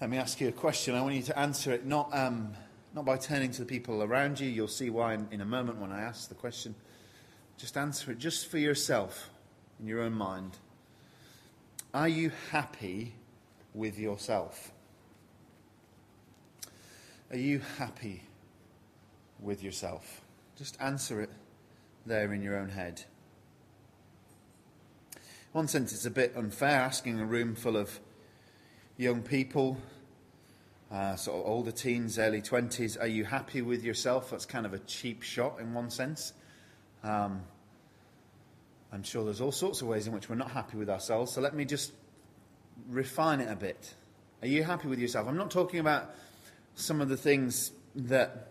Let me ask you a question. I want you to answer it not, um, not by turning to the people around you. You'll see why in, in a moment when I ask the question. Just answer it just for yourself, in your own mind. Are you happy with yourself? Are you happy with yourself? Just answer it there in your own head. In one sense, it's a bit unfair asking a room full of young people, uh, sort of older teens, early 20s, are you happy with yourself? That's kind of a cheap shot in one sense. Um, I'm sure there's all sorts of ways in which we're not happy with ourselves, so let me just refine it a bit. Are you happy with yourself? I'm not talking about some of the things that,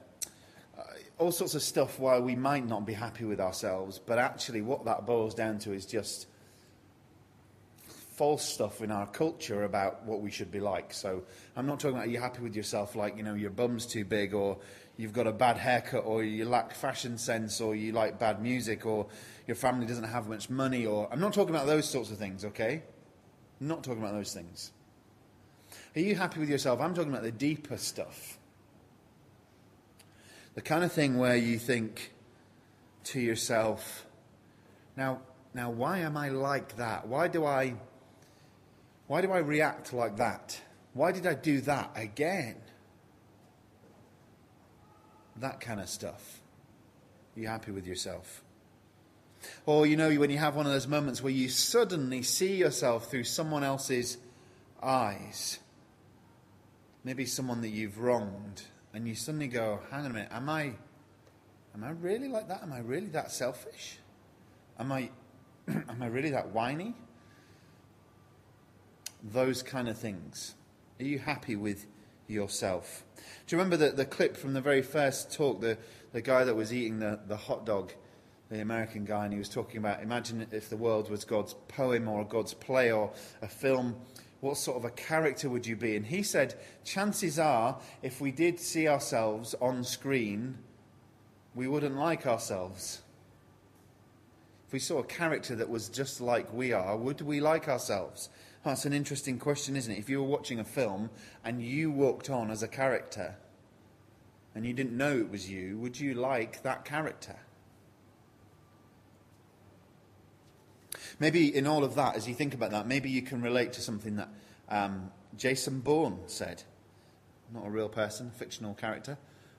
uh, all sorts of stuff why we might not be happy with ourselves, but actually what that boils down to is just false stuff in our culture about what we should be like. So I'm not talking about are you happy with yourself, like, you know, your bum's too big, or you've got a bad haircut, or you lack fashion sense, or you like bad music, or your family doesn't have much money, or I'm not talking about those sorts of things, okay? I'm not talking about those things. Are you happy with yourself? I'm talking about the deeper stuff. The kind of thing where you think to yourself, now, now why am I like that? Why do I why do I react like that? Why did I do that again? That kind of stuff. Are you happy with yourself? Or, you know, when you have one of those moments where you suddenly see yourself through someone else's eyes, maybe someone that you've wronged, and you suddenly go, hang on a minute, am I, am I really like that? Am I really that selfish? Am I, am I really that whiny? Those kind of things? Are you happy with yourself? Do you remember the, the clip from the very first talk, the, the guy that was eating the, the hot dog, the American guy, and he was talking about imagine if the world was God's poem or God's play or a film, what sort of a character would you be? And he said, chances are, if we did see ourselves on screen, we wouldn't like ourselves. If we saw a character that was just like we are, would we like ourselves? That's an interesting question, isn't it? If you were watching a film and you walked on as a character and you didn't know it was you, would you like that character? Maybe in all of that, as you think about that, maybe you can relate to something that um, Jason Bourne said. Not a real person, fictional character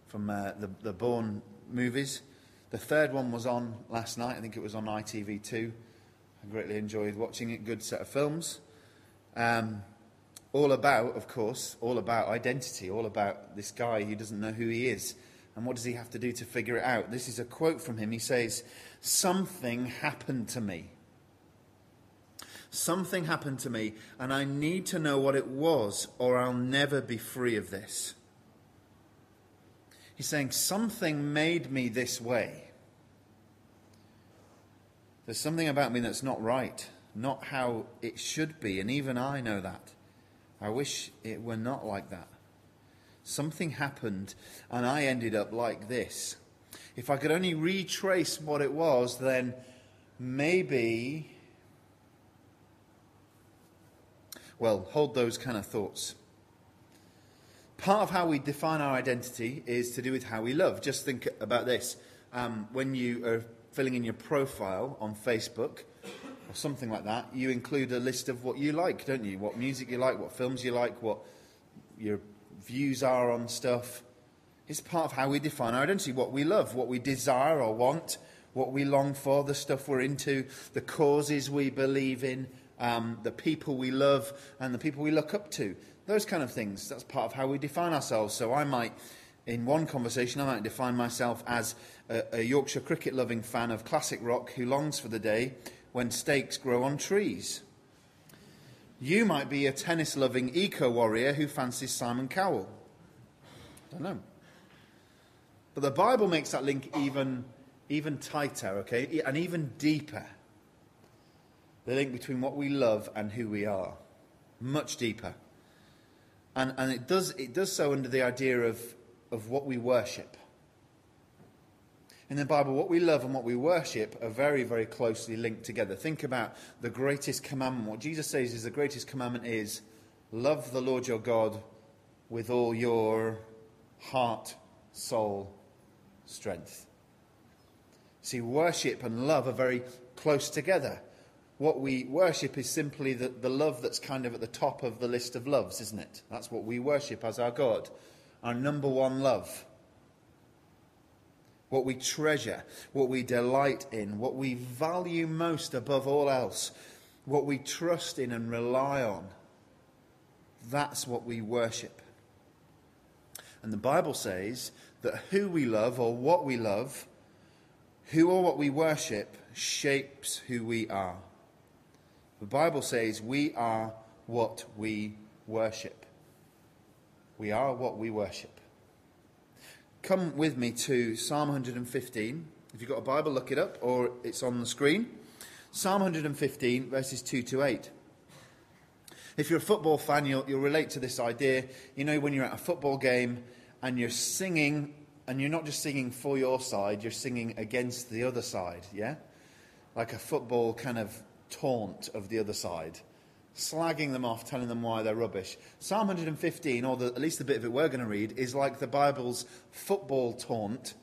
from uh, the, the Bourne movies. The third one was on last night. I think it was on ITV2. I greatly enjoyed watching it. Good set of films. Um, all about, of course, all about identity, all about this guy who doesn't know who he is. And what does he have to do to figure it out? This is a quote from him. He says, Something happened to me. Something happened to me, and I need to know what it was, or I'll never be free of this. He's saying, Something made me this way. There's something about me that's not right not how it should be, and even I know that. I wish it were not like that. Something happened, and I ended up like this. If I could only retrace what it was, then maybe. Well, hold those kind of thoughts. Part of how we define our identity is to do with how we love. Just think about this. Um, when you are filling in your profile on Facebook, or something like that, you include a list of what you like, don't you? What music you like, what films you like, what your views are on stuff. It's part of how we define our identity, what we love, what we desire or want, what we long for, the stuff we're into, the causes we believe in, um, the people we love, and the people we look up to. Those kind of things. That's part of how we define ourselves. So I might, in one conversation, I might define myself as a, a Yorkshire cricket loving fan of classic rock who longs for the day when steaks grow on trees. You might be a tennis loving eco warrior who fancies Simon Cowell. I don't know. But the Bible makes that link even, even tighter, okay, and even deeper. The link between what we love and who we are. Much deeper. And, and it, does, it does so under the idea of, of what we worship in the Bible, what we love and what we worship are very, very closely linked together. Think about the greatest commandment. What Jesus says is the greatest commandment is love the Lord your God with all your heart, soul, strength. See, worship and love are very close together. What we worship is simply the, the love that's kind of at the top of the list of loves, isn't it? That's what we worship as our God, our number one love. What we treasure, what we delight in, what we value most above all else, what we trust in and rely on. That's what we worship. And the Bible says that who we love or what we love, who or what we worship, shapes who we are. The Bible says we are what we worship. We are what we worship. Come with me to Psalm 115. If you've got a Bible, look it up, or it's on the screen. Psalm 115, verses 2 to 8. If you're a football fan, you'll, you'll relate to this idea. You know, when you're at a football game and you're singing, and you're not just singing for your side, you're singing against the other side, yeah? Like a football kind of taunt of the other side, slagging them off, telling them why they're rubbish. Psalm 115, or the, at least the bit of it we're going to read, is like the Bible's football taunt,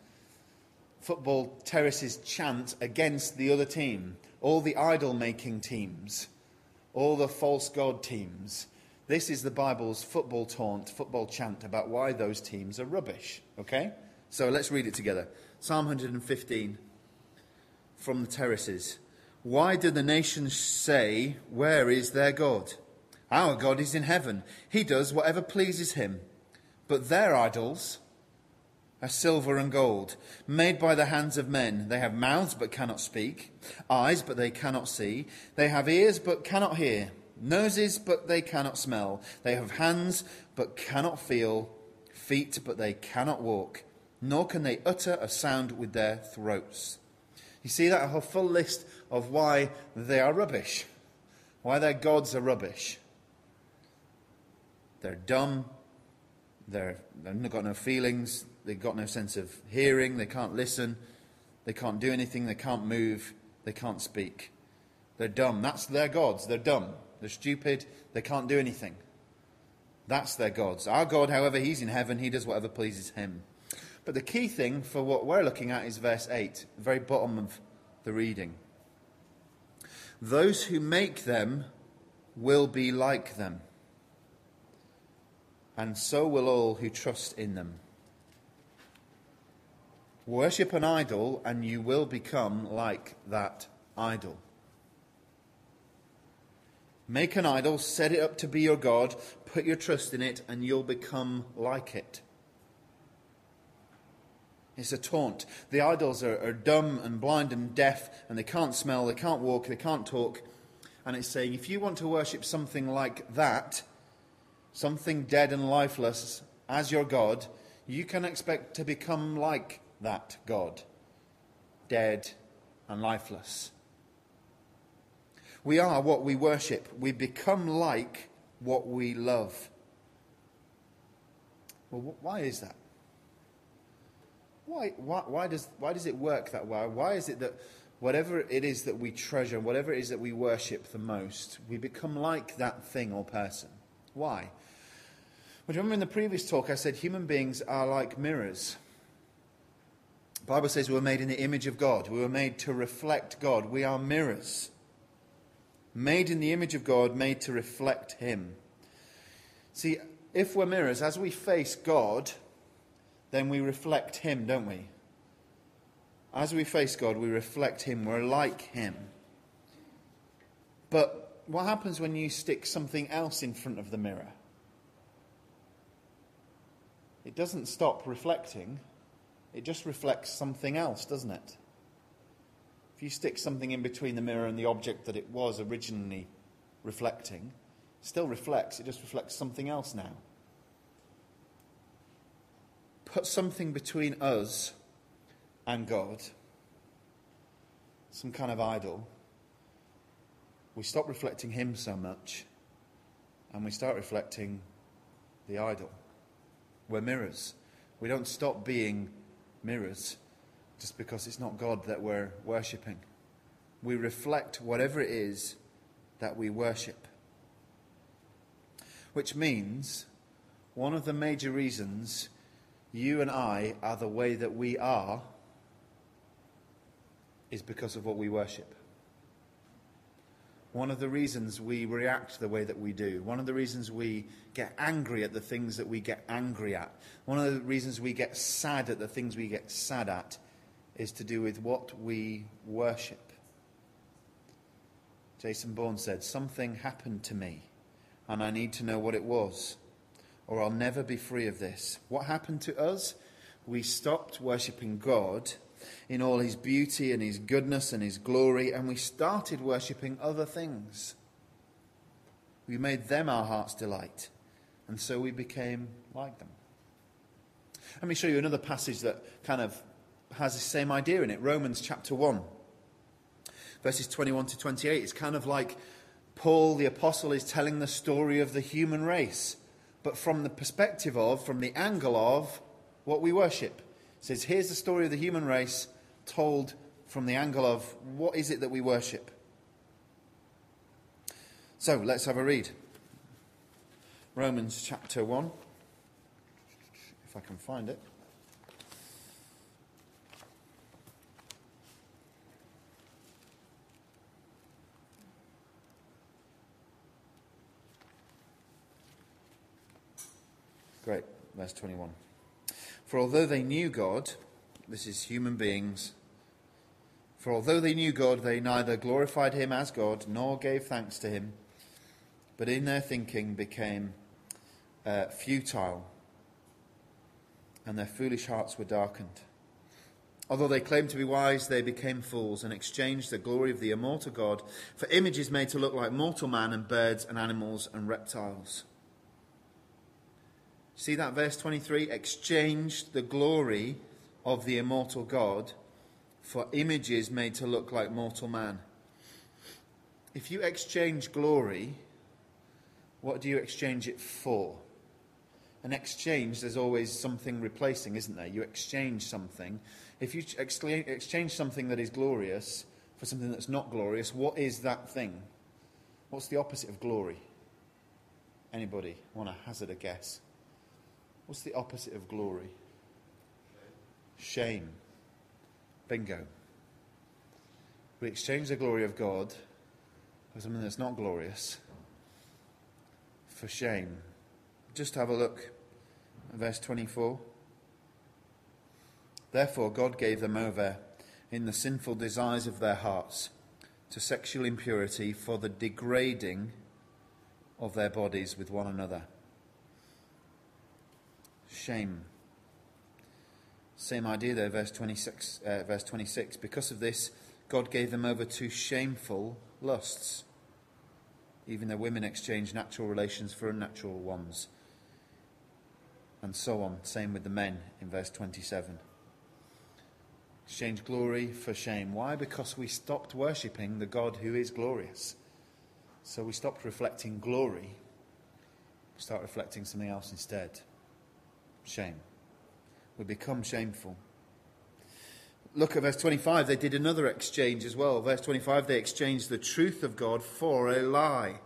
football terraces chant against the other team, all the idol making teams, all the false god teams. This is the Bible's football taunt, football chant about why those teams are rubbish. Okay? So let's read it together. Psalm 115 from the terraces. Why do the nations say, Where is their God? Our God is in heaven. He does whatever pleases him. But their idols are silver and gold, made by the hands of men. They have mouths but cannot speak, eyes but they cannot see. They have ears but cannot hear, noses but they cannot smell. They have hands but cannot feel, feet but they cannot walk, nor can they utter a sound with their throats. You see that? A whole full list of why they are rubbish, why their gods are rubbish. They're dumb, they're, they've got no feelings, they've got no sense of hearing, they can't listen, they can't do anything, they can't move, they can't speak. They're dumb. That's their gods. They're dumb. They're stupid. They can't do anything. That's their gods. Our God, however, He's in heaven. He does whatever pleases Him. But the key thing for what we're looking at is verse 8, the very bottom of the reading. Those who make them will be like them, and so will all who trust in them. Worship an idol, and you will become like that idol. Make an idol, set it up to be your God, put your trust in it, and you'll become like it. It's a taunt. The idols are, are, dumb and blind and deaf, and they can't smell, they can't walk, they can't talk. And it's saying, if you want to worship something like that, something dead and lifeless, as your God, you can expect to become like that God, dead and lifeless. We are what we worship. We become like what we love. Well, why is that? Why, why, why, does, why does it work that way? Why is it that whatever it is that we treasure, whatever it is that we worship the most, we become like that thing or person? Why? Well, do you remember in the previous talk I said human beings are like mirrors? The Bible says we were made in the image of God. We were made to reflect God. We are mirrors. Made in the image of God, made to reflect Him. See, if we're mirrors, as we face God, then we reflect Him, don't we? As we face God, we reflect Him. We're like Him. But what happens when you stick something else in front of the mirror? It doesn't stop reflecting, it just reflects something else, doesn't it? If you stick something in between the mirror and the object that it was originally reflecting, still reflects, it just reflects something else now put something between us and God, some kind of idol, we stop reflecting Him so much and we start reflecting the idol. We're mirrors. We don't stop being mirrors just because it's not God that we're worshipping. We reflect whatever it is that we worship. Which means one of the major reasons you and I are the way that we are is because of what we worship. One of the reasons we react the way that we do, one of the reasons we get angry at the things that we get angry at, one of the reasons we get sad at the things we get sad at, is to do with what we worship. Jason Bourne said, Something happened to me, and I need to know what it was, or I'll never be free of this. What happened to us? We stopped worshipping God in all his beauty and his goodness and his glory, and we started worshipping other things. We made them our heart's delight, and so we became like them. Let me show you another passage that kind of has the same idea in it Romans chapter 1, verses 21 to 28. It's kind of like Paul the apostle is telling the story of the human race, but from the perspective of, from the angle of, what we worship It says, Here's the story of the human race told from the angle of what is it that we worship. So let's have a read. Romans chapter 1, if I can find it. Great, verse 21. For although they knew God, this is human beings, for although they knew God, they neither glorified him as God nor gave thanks to him, but in their thinking became uh, futile, and their foolish hearts were darkened. Although they claimed to be wise, they became fools and exchanged the glory of the immortal God for images made to look like mortal man and birds and animals and reptiles. See that verse 23? Exchanged the glory of the immortal God for images made to look like mortal man. If you exchange glory, what do you exchange it for? An exchange, there's always something replacing, isn't there? You exchange something. If you exchange something that is glorious for something that's not glorious, what is that thing? What's the opposite of glory? Anybody want to hazard a guess? What's the opposite of glory? Shame. Bingo. We exchange the glory of God for something that's not glorious for shame. Just have a look at verse 24. Therefore, God gave them over in the sinful desires of their hearts to sexual impurity for the degrading of their bodies with one another shame. Same idea there, verse 26. Uh, verse 26. Because of this, God gave them over to shameful lusts. Even the women exchanged natural relations for unnatural ones. And so on. Same with the men in verse 27. Exchange glory for shame. Why? Because we stopped worshipping the God who is glorious. So we stopped reflecting glory. We start reflecting something else instead shame. We become shameful. Look at verse 25. They did another exchange as well. Verse 25, they exchanged the truth of God for a lie.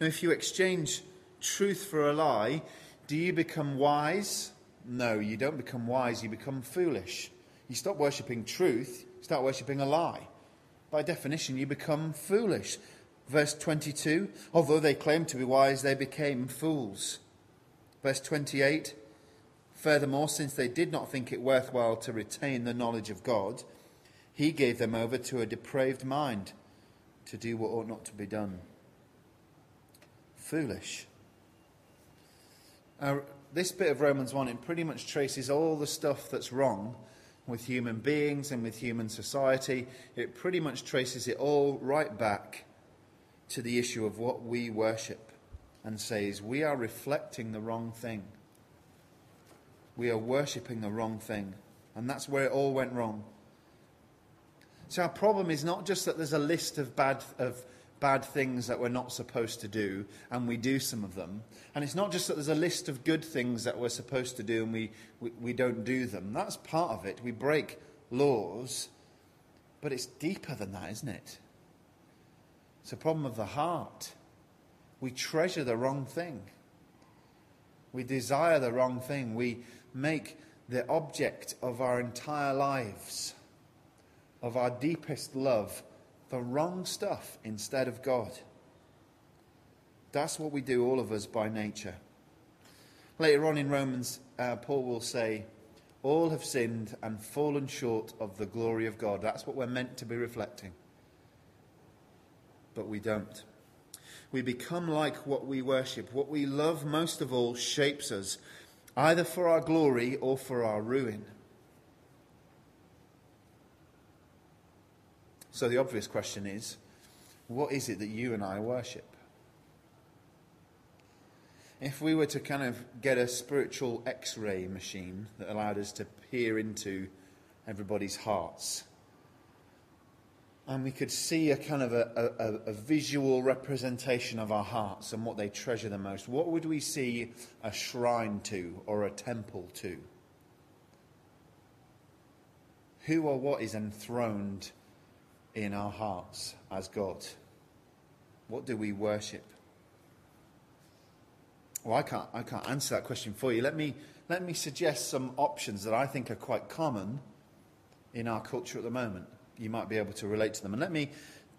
Now, if you exchange truth for a lie, do you become wise? No, you don't become wise, you become foolish. You stop worshipping truth, start worshipping a lie. By definition, you become foolish. Verse 22 Although they claimed to be wise, they became fools. Verse 28 Furthermore, since they did not think it worthwhile to retain the knowledge of God, he gave them over to a depraved mind to do what ought not to be done. Foolish. Uh, this bit of Romans 1, it pretty much traces all the stuff that's wrong with human beings and with human society. It pretty much traces it all right back to the issue of what we worship and says we are reflecting the wrong thing. We are worshipping the wrong thing. And that's where it all went wrong. So our problem is not just that there's a list of bad, of bad things that we're not supposed to do, and we do some of them. And it's not just that there's a list of good things that we're supposed to do and we, we, we don't do them. That's part of it. We break laws, but it's deeper than that, isn't it? It's a problem of the heart we treasure the wrong thing. We desire the wrong thing. We make the object of our entire lives, of our deepest love, the wrong stuff instead of God. That's what we do, all of us, by nature. Later on in Romans, uh, Paul will say, All have sinned and fallen short of the glory of God. That's what we're meant to be reflecting. But we don't. We become like what we worship. What we love most of all shapes us, either for our glory or for our ruin. So the obvious question is what is it that you and I worship? If we were to kind of get a spiritual x ray machine that allowed us to peer into everybody's hearts, and we could see a kind of a, a, a, visual representation of our hearts and what they treasure the most, what would we see a shrine to or a temple to? Who or what is enthroned in our hearts as God? What do we worship? Well, I can't, I can't answer that question for you. Let me, let me suggest some options that I think are quite common in our culture at the moment. You might be able to relate to them. And let me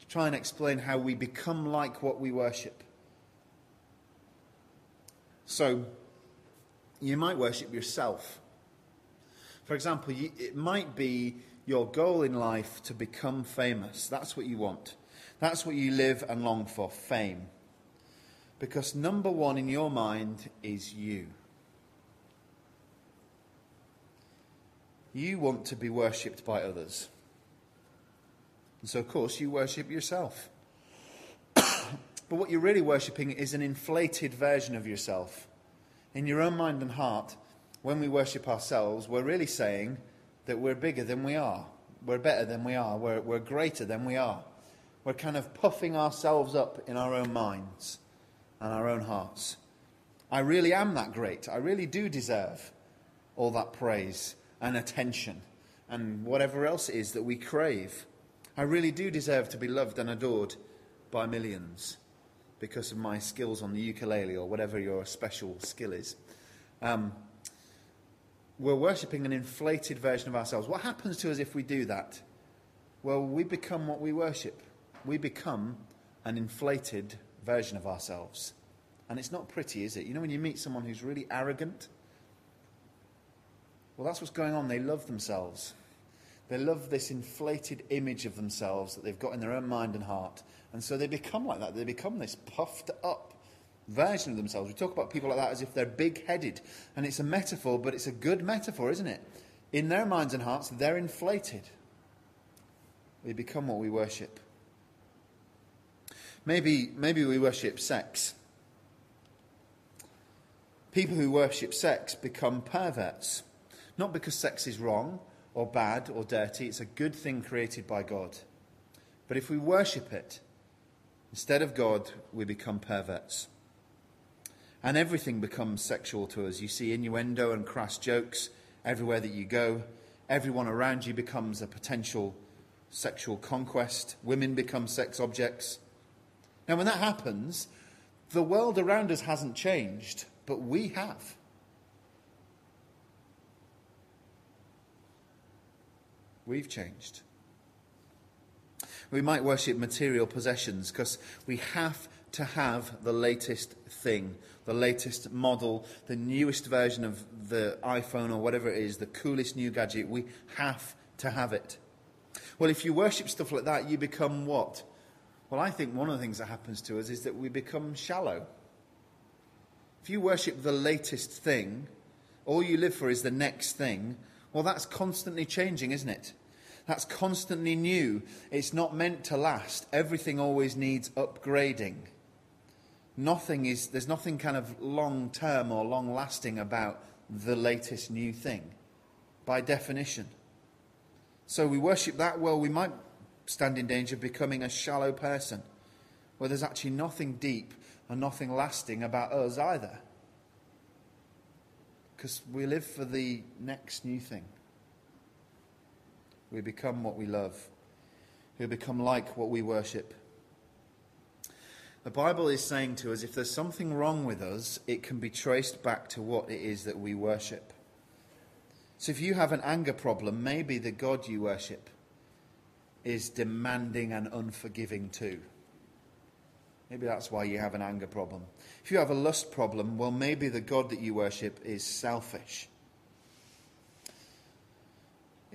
try and explain how we become like what we worship. So, you might worship yourself. For example, you, it might be your goal in life to become famous. That's what you want. That's what you live and long for fame. Because number one in your mind is you. You want to be worshipped by others. And so, of course, you worship yourself. but what you're really worshipping is an inflated version of yourself. In your own mind and heart, when we worship ourselves, we're really saying, that we're bigger than we are, we're better than we are, we're, we're greater than we are. We're kind of puffing ourselves up in our own minds and our own hearts. I really am that great. I really do deserve all that praise and attention and whatever else it is that we crave. I really do deserve to be loved and adored by millions because of my skills on the ukulele or whatever your special skill is. Um, we're worshipping an inflated version of ourselves. What happens to us if we do that? Well, we become what we worship. We become an inflated version of ourselves. And it's not pretty, is it? You know, when you meet someone who's really arrogant, well, that's what's going on. They love themselves. They love this inflated image of themselves that they've got in their own mind and heart. And so they become like that. They become this puffed up version of themselves. We talk about people like that as if they're big headed. And it's a metaphor, but it's a good metaphor, isn't it? In their minds and hearts, they're inflated. We become what we worship. Maybe, maybe we worship sex. People who worship sex become perverts. Not because sex is wrong or bad or dirty, it's a good thing created by God. But if we worship it instead of God, we become perverts and everything becomes sexual to us. You see innuendo and crass jokes everywhere that you go. Everyone around you becomes a potential sexual conquest. Women become sex objects. Now, when that happens, the world around us hasn't changed, but we have. We've changed. We might worship material possessions because we have to have the latest thing, the latest model, the newest version of the iPhone or whatever it is, the coolest new gadget. We have to have it. Well, if you worship stuff like that, you become what? Well, I think one of the things that happens to us is that we become shallow. If you worship the latest thing, all you live for is the next thing, well, that's constantly changing, isn't it? That's constantly new. It's not meant to last. Everything always needs upgrading nothing is, there's nothing kind of long term or long lasting about the latest new thing, by definition. So we worship that, well, we might stand in danger of becoming a shallow person, where there's actually nothing deep and nothing lasting about us either. Because we live for the next new thing. We become what we love. We become like what we worship. The Bible is saying to us if there's something wrong with us, it can be traced back to what it is that we worship. So if you have an anger problem, maybe the God you worship is demanding and unforgiving too. Maybe that's why you have an anger problem. If you have a lust problem, well, maybe the God that you worship is selfish.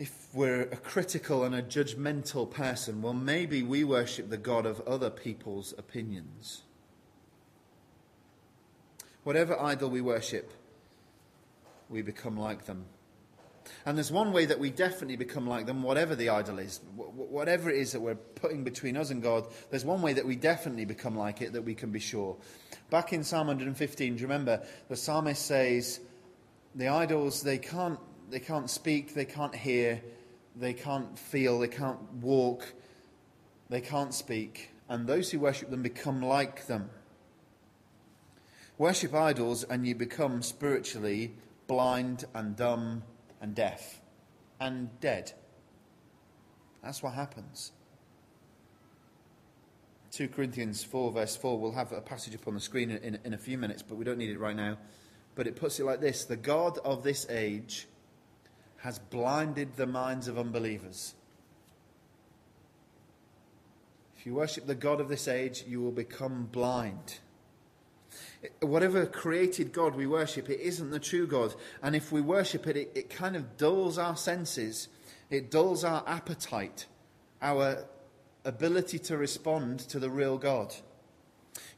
If we're a critical and a judgmental person, well, maybe we worship the God of other people's opinions. Whatever idol we worship, we become like them. And there's one way that we definitely become like them, whatever the idol is, whatever it is that we're putting between us and God, there's one way that we definitely become like it that we can be sure. Back in Psalm 115, do you remember the psalmist says, the idols, they can't, they can't speak, they can't hear, they can't feel, they can't walk, they can't speak, and those who worship them become like them. Worship idols, and you become spiritually blind and dumb and deaf and dead. That's what happens. 2 Corinthians 4, verse 4. We'll have a passage up on the screen in, in, in, a few minutes, but we don't need it right now. But it puts it like this The God of this age has blinded the minds of unbelievers. If you worship the God of this age, you will become blind whatever created God we worship, it isn't the true God. And if we worship it, it, it kind of dulls our senses, it dulls our appetite, our ability to respond to the real God.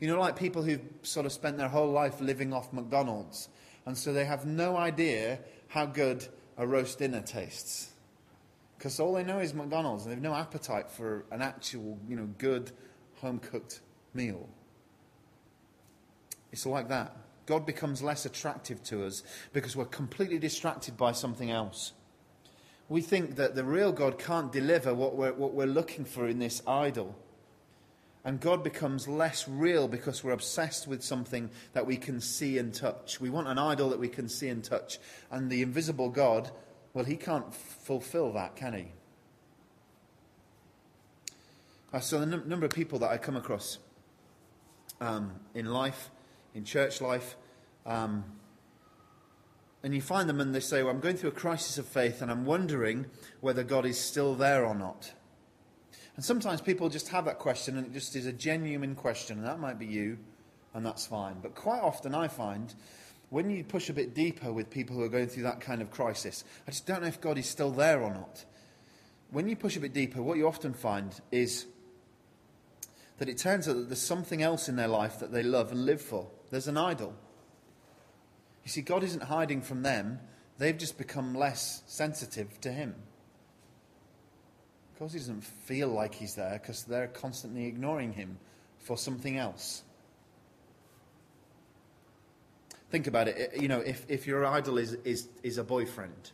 You know, like people who've sort of spent their whole life living off McDonald's, and so they have no idea how good a roast dinner tastes. Because all they know is McDonald's, and they have no appetite for an actual, you know, good home cooked meal. It's like that. God becomes less attractive to us because we're completely distracted by something else. We think that the real God can't deliver what we're, what we're looking for in this idol. And God becomes less real because we're obsessed with something that we can see and touch. We want an idol that we can see and touch. And the invisible God, well, he can't fulfill that, can he? Uh, so, the number of people that I come across um, in life in church life. Um, and you find them and they say, well, I'm going through a crisis of faith and I'm wondering whether God is still there or not. And sometimes people just have that question and it just is a genuine question, and that might be you, and that's fine. But quite often I find when you push a bit deeper with people who are going through that kind of crisis, I just don't know if God is still there or not. When you push a bit deeper, what you often find is that it turns out that there's something else in their life that they love and live for. There's an idol. You see, God isn't hiding from them, they've just become less sensitive to Him. Because He doesn't feel like He's there because they're constantly ignoring Him for something else. Think about it. You know, if, if your idol is, is, is a boyfriend,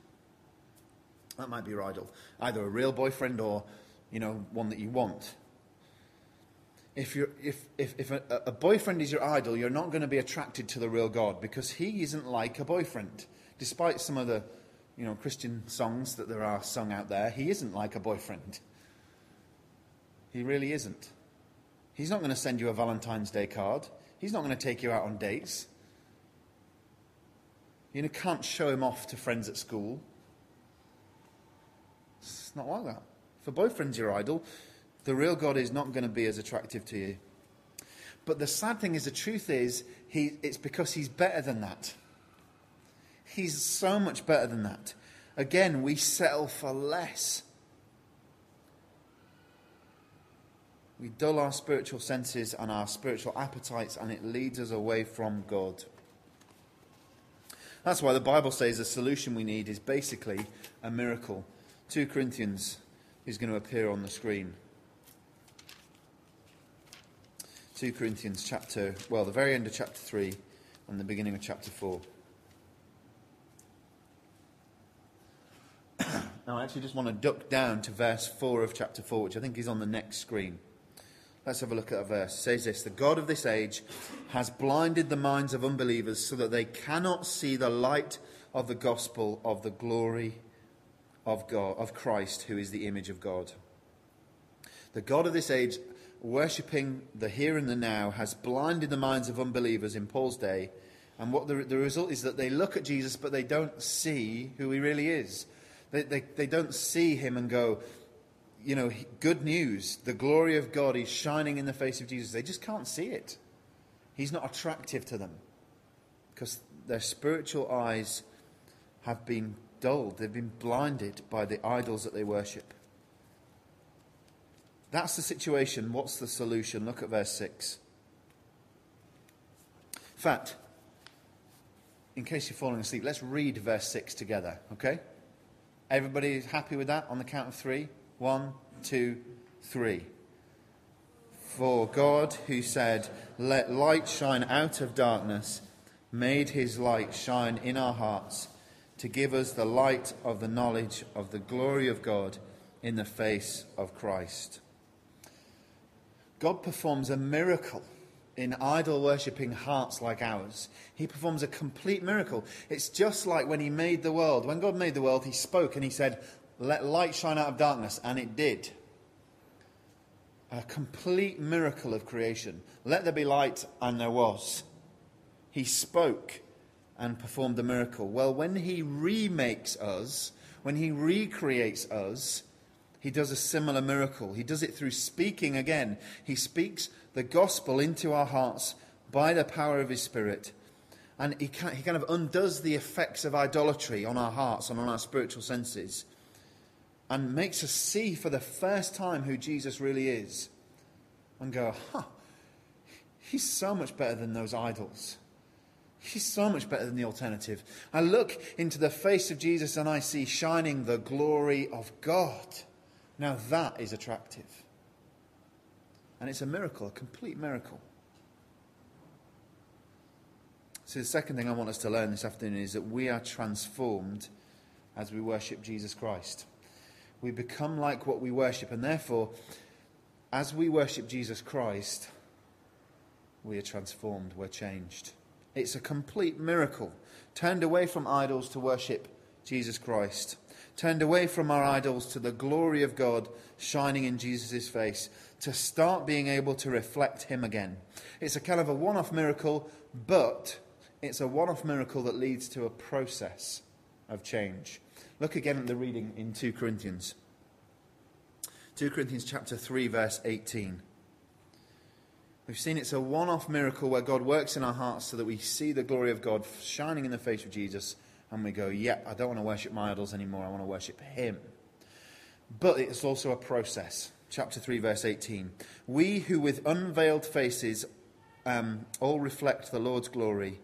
that might be your idol. Either a real boyfriend or, you know, one that you want if, you're, if, if, if a, a boyfriend is your idol, you're not going to be attracted to the real God because he isn't like a boyfriend. Despite some of the you know, Christian songs that there are sung out there, he isn't like a boyfriend. He really isn't. He's not going to send you a Valentine's Day card. He's not going to take you out on dates. You can't show him off to friends at school. It's not like that. For boyfriend's your idol, the real God is not going to be as attractive to you. But the sad thing is, the truth is, he, it's because he's better than that. He's so much better than that. Again, we settle for less. We dull our spiritual senses and our spiritual appetites, and it leads us away from God. That's why the Bible says the solution we need is basically a miracle. 2 Corinthians is going to appear on the screen. 2 Corinthians chapter, well, the very end of chapter 3 and the beginning of chapter 4. Now, I actually just want to duck down to verse 4 of chapter 4, which I think is on the next screen. Let's have a look at a verse. It says this The God of this age has blinded the minds of unbelievers so that they cannot see the light of the gospel of the glory of God, of Christ, who is the image of God. The God of this age worshipping the here and the now has blinded the minds of unbelievers in Paul's day. And what the, the result is that they look at Jesus, but they don't see who he really is. They, they, they don't see him and go, you know, good news, the glory of God is shining in the face of Jesus. They just can't see it. He's not attractive to them because their spiritual eyes have been dulled, they've been blinded by the idols that they worship. That's the situation. What's the solution? Look at verse 6. In fact, in case you're falling asleep, let's read verse 6 together, okay? Everybody is happy with that on the count of three? One, two, three. For God, who said, Let light shine out of darkness, made his light shine in our hearts to give us the light of the knowledge of the glory of God in the face of Christ. God performs a miracle in idol worshipping hearts like ours. He performs a complete miracle. It's just like when He made the world. When God made the world, He spoke and He said, Let light shine out of darkness, and it did. A complete miracle of creation. Let there be light, and there was. He spoke and performed the miracle. Well, when he remakes us, when he recreates us, he does a similar miracle. He does it through speaking again. He speaks the gospel into our hearts by the power of his spirit. And he, can, he kind of undoes the effects of idolatry on our hearts and on our spiritual senses and makes us see for the first time who Jesus really is and go, huh, he's so much better than those idols. He's so much better than the alternative. I look into the face of Jesus and I see shining the glory of God. Now that is attractive. And it's a miracle, a complete miracle. So, the second thing I want us to learn this afternoon is that we are transformed as we worship Jesus Christ. We become like what we worship, and therefore, as we worship Jesus Christ, we are transformed, we're changed. It's a complete miracle. Turned away from idols to worship Jesus Christ. Turned away from our idols to the glory of God shining in Jesus' face. To start being able to reflect Him again. It's a kind of a one off miracle, but it's a one off miracle that leads to a process of change. Look again at the reading in 2 Corinthians. 2 Corinthians chapter 3 verse 18. We've seen it's a one off miracle where God works in our hearts so that we see the glory of God shining in the face of Jesus and we go, yeah, I don't want to worship my idols anymore. I want to worship Him. But it's also a process. Chapter 3, verse 18. We who with unveiled faces um, all reflect the Lord's glory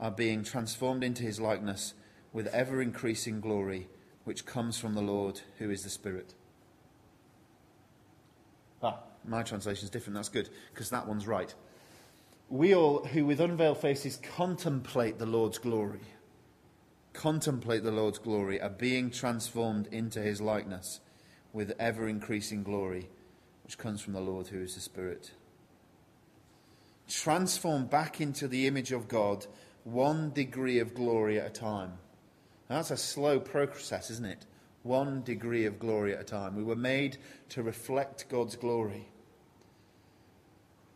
are being transformed into His likeness with ever increasing glory, which comes from the Lord who is the Spirit. Ah my translation is different. That's good, because that one's right. We all, who with unveiled faces contemplate the Lord's glory, contemplate the Lord's glory, are being transformed into his likeness with ever increasing glory, which comes from the Lord who is the Spirit. Transformed back into the image of God, one degree of glory at a time. Now, that's a slow process, isn't it? One degree of glory at a time. We were made to reflect God's glory.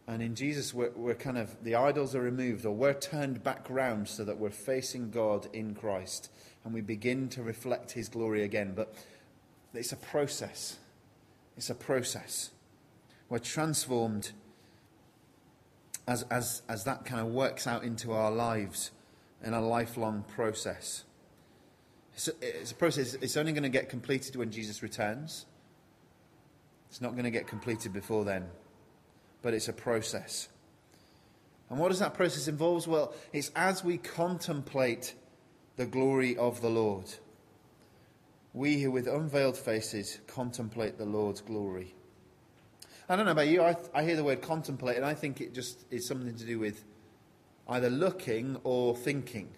And in Jesus, we're, we're, kind of, the idols are removed or we're turned back round so that we're facing God in Christ and we begin to reflect his glory again. But it's a process. It's a process. We're transformed as, as, as that kind of works out into our lives in a lifelong process. It's a, it's a process, it's only going to get completed when Jesus returns. It's not going to get completed before then but it's a process. And what does that process involve? Well, it's as we contemplate the glory of the Lord. We who with unveiled faces contemplate the Lord's glory. I don't know about you, I, I hear the word contemplate and I think it just is something to do with either looking or thinking.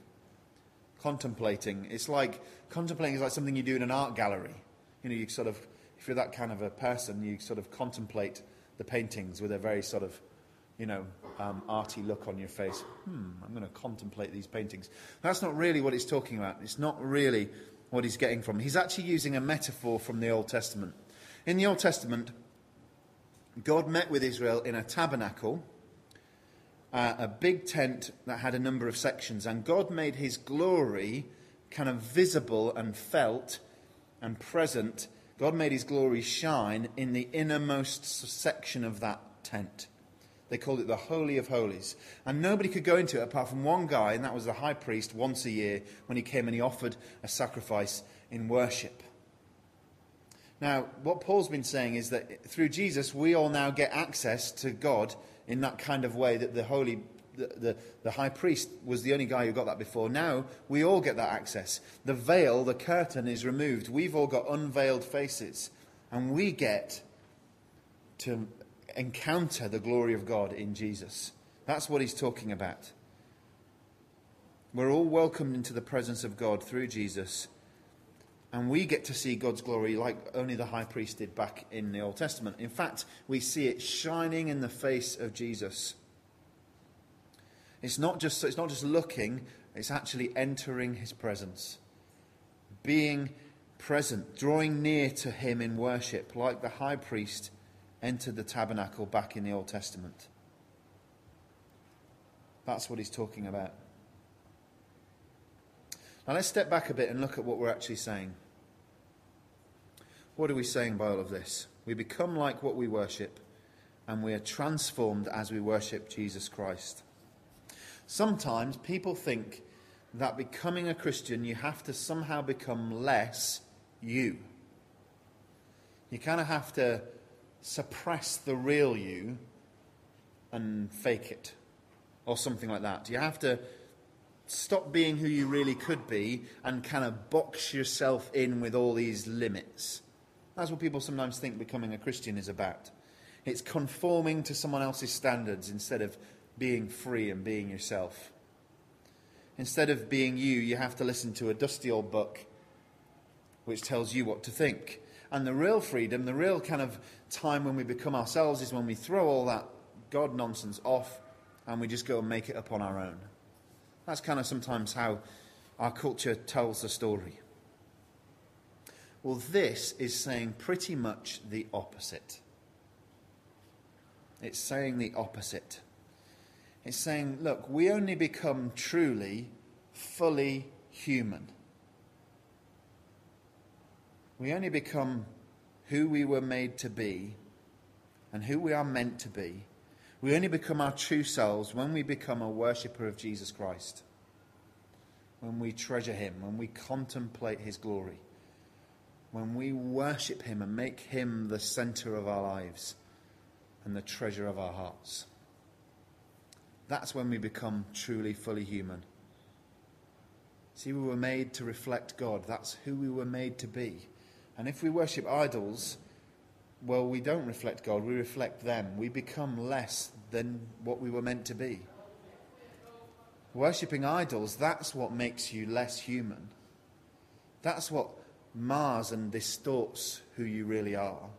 Contemplating. It's like, contemplating is like something you do in an art gallery. You know, you sort of, if you're that kind of a person, you sort of contemplate the paintings with a very sort of, you know, um, arty look on your face. Hmm, I'm going to contemplate these paintings. That's not really what it's talking about. It's not really what he's getting from. He's actually using a metaphor from the Old Testament. In the Old Testament, God met with Israel in a tabernacle, uh, a big tent that had a number of sections, and God made his glory kind of visible and felt and present. God made his glory shine in the innermost section of that tent. They called it the Holy of Holies. And nobody could go into it apart from one guy, and that was the high priest once a year when he came and he offered a sacrifice in worship. Now, what Paul's been saying is that through Jesus, we all now get access to God in that kind of way that the holy, the, the, the, high priest was the only guy who got that before. Now, we all get that access. The veil, the curtain is removed. We've all got unveiled faces. And we get to encounter the glory of God in Jesus. That's what he's talking about. We're all welcomed into the presence of God through Jesus and we get to see God's glory like only the high priest did back in the Old Testament. In fact, we see it shining in the face of Jesus. It's not just, it's not just looking, it's actually entering his presence. Being present, drawing near to him in worship, like the high priest entered the tabernacle back in the Old Testament. That's what he's talking about. Now let's step back a bit and look at what we're actually saying. What are we saying by all of this? We become like what we worship, and we are transformed as we worship Jesus Christ. Sometimes people think that becoming a Christian, you have to somehow become less you. You kind of have to suppress the real you and fake it, or something like that. You have to stop being who you really could be and kind of box yourself in with all these limits. That's what people sometimes think becoming a Christian is about. It's conforming to someone else's standards instead of being free and being yourself. Instead of being you, you have to listen to a dusty old book which tells you what to think. And the real freedom, the real kind of time when we become ourselves, is when we throw all that God nonsense off and we just go and make it up on our own. That's kind of sometimes how our culture tells the story. Well, this is saying pretty much the opposite. It's saying the opposite. It's saying, look, we only become truly, fully human. We only become who we were made to be and who we are meant to be we only become our true selves when we become a worshipper of Jesus Christ, when we treasure Him, when we contemplate His glory, when we worship Him and make Him the center of our lives and the treasure of our hearts. That's when we become truly, fully human. See, we were made to reflect God. That's who we were made to be. And if we worship idols, well, we don't reflect God, we reflect them. We become less than what we were meant to be. Worshipping idols, that's what makes you less human. That's what mars and distorts who you really are.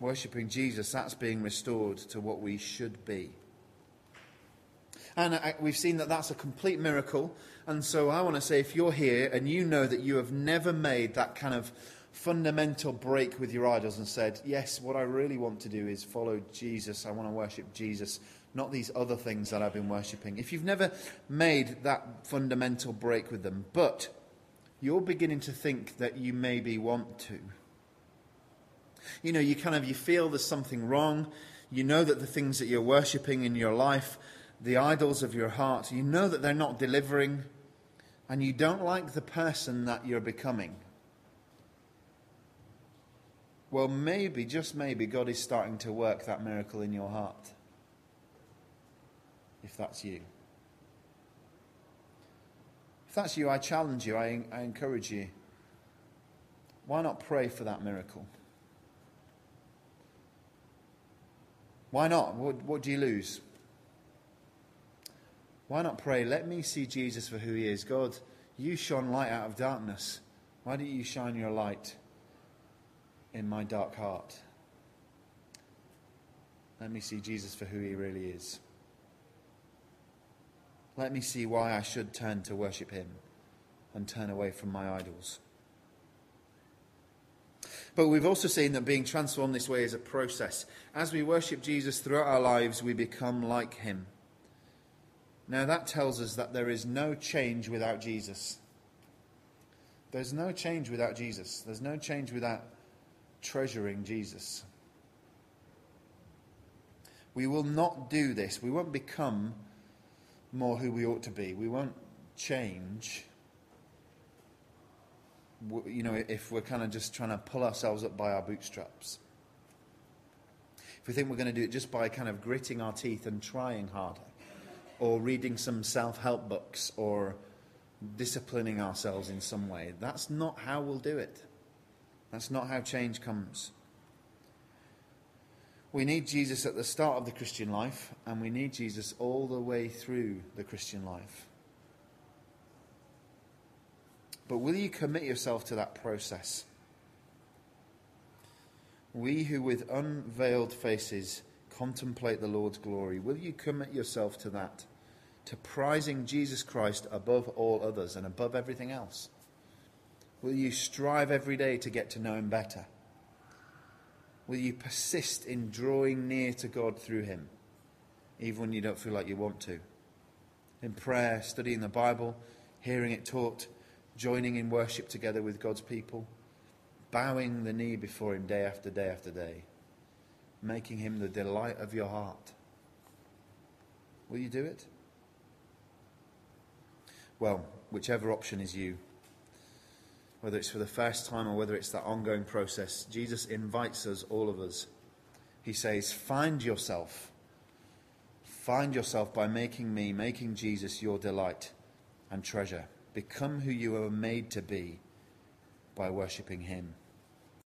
Worshipping Jesus, that's being restored to what we should be. And uh, we've seen that that's a complete miracle. And so I want to say if you're here and you know that you have never made that kind of fundamental break with your idols and said, Yes, what I really want to do is follow Jesus. I want to worship Jesus, not these other things that I've been worshipping. If you've never made that fundamental break with them, but you're beginning to think that you maybe want to. You know, you kind of you feel there's something wrong. You know that the things that you're worshipping in your life the idols of your heart, you know that they're not delivering, and you don't like the person that you're becoming. Well, maybe, just maybe, God is starting to work that miracle in your heart. If that's you. If that's you, I challenge you, I, I encourage you. Why not pray for that miracle? Why not? What, what do you lose? Why not pray, let me see Jesus for who he is? God, you shone light out of darkness. Why don't you shine your light in my dark heart? Let me see Jesus for who he really is. Let me see why I should turn to worship him and turn away from my idols. But we've also seen that being transformed this way is a process. As we worship Jesus throughout our lives, we become like him. Now, that tells us that there is no change without Jesus. There's no change without Jesus. There's no change without treasuring Jesus. We will not do this. We won't become more who we ought to be. We won't change. You know, if we're kind of just trying to pull ourselves up by our bootstraps. If we think we're going to do it just by kind of gritting our teeth and trying harder, or reading some self help books, or disciplining ourselves in some way, that's not how we'll do it. That's not how change comes. We need Jesus at the start of the Christian life, and we need Jesus all the way through the Christian life. But will you commit yourself to that process? We who with unveiled faces contemplate the Lord's glory, will you commit yourself to that? To prizing Jesus Christ above all others and above everything else? Will you strive every day to get to know Him better? Will you persist in drawing near to God through Him, even when you don't feel like you want to? In prayer, studying the Bible, hearing it taught, joining in worship together with God's people, bowing the knee before Him day after day after day, making Him the delight of your heart. Will you do it? Well, whichever option is you whether it's for the first time or whether it's that ongoing process, Jesus invites us, all of us. He says, Find yourself. Find yourself by making me, making Jesus your delight and treasure. Become who you were made to be by worshipping Him.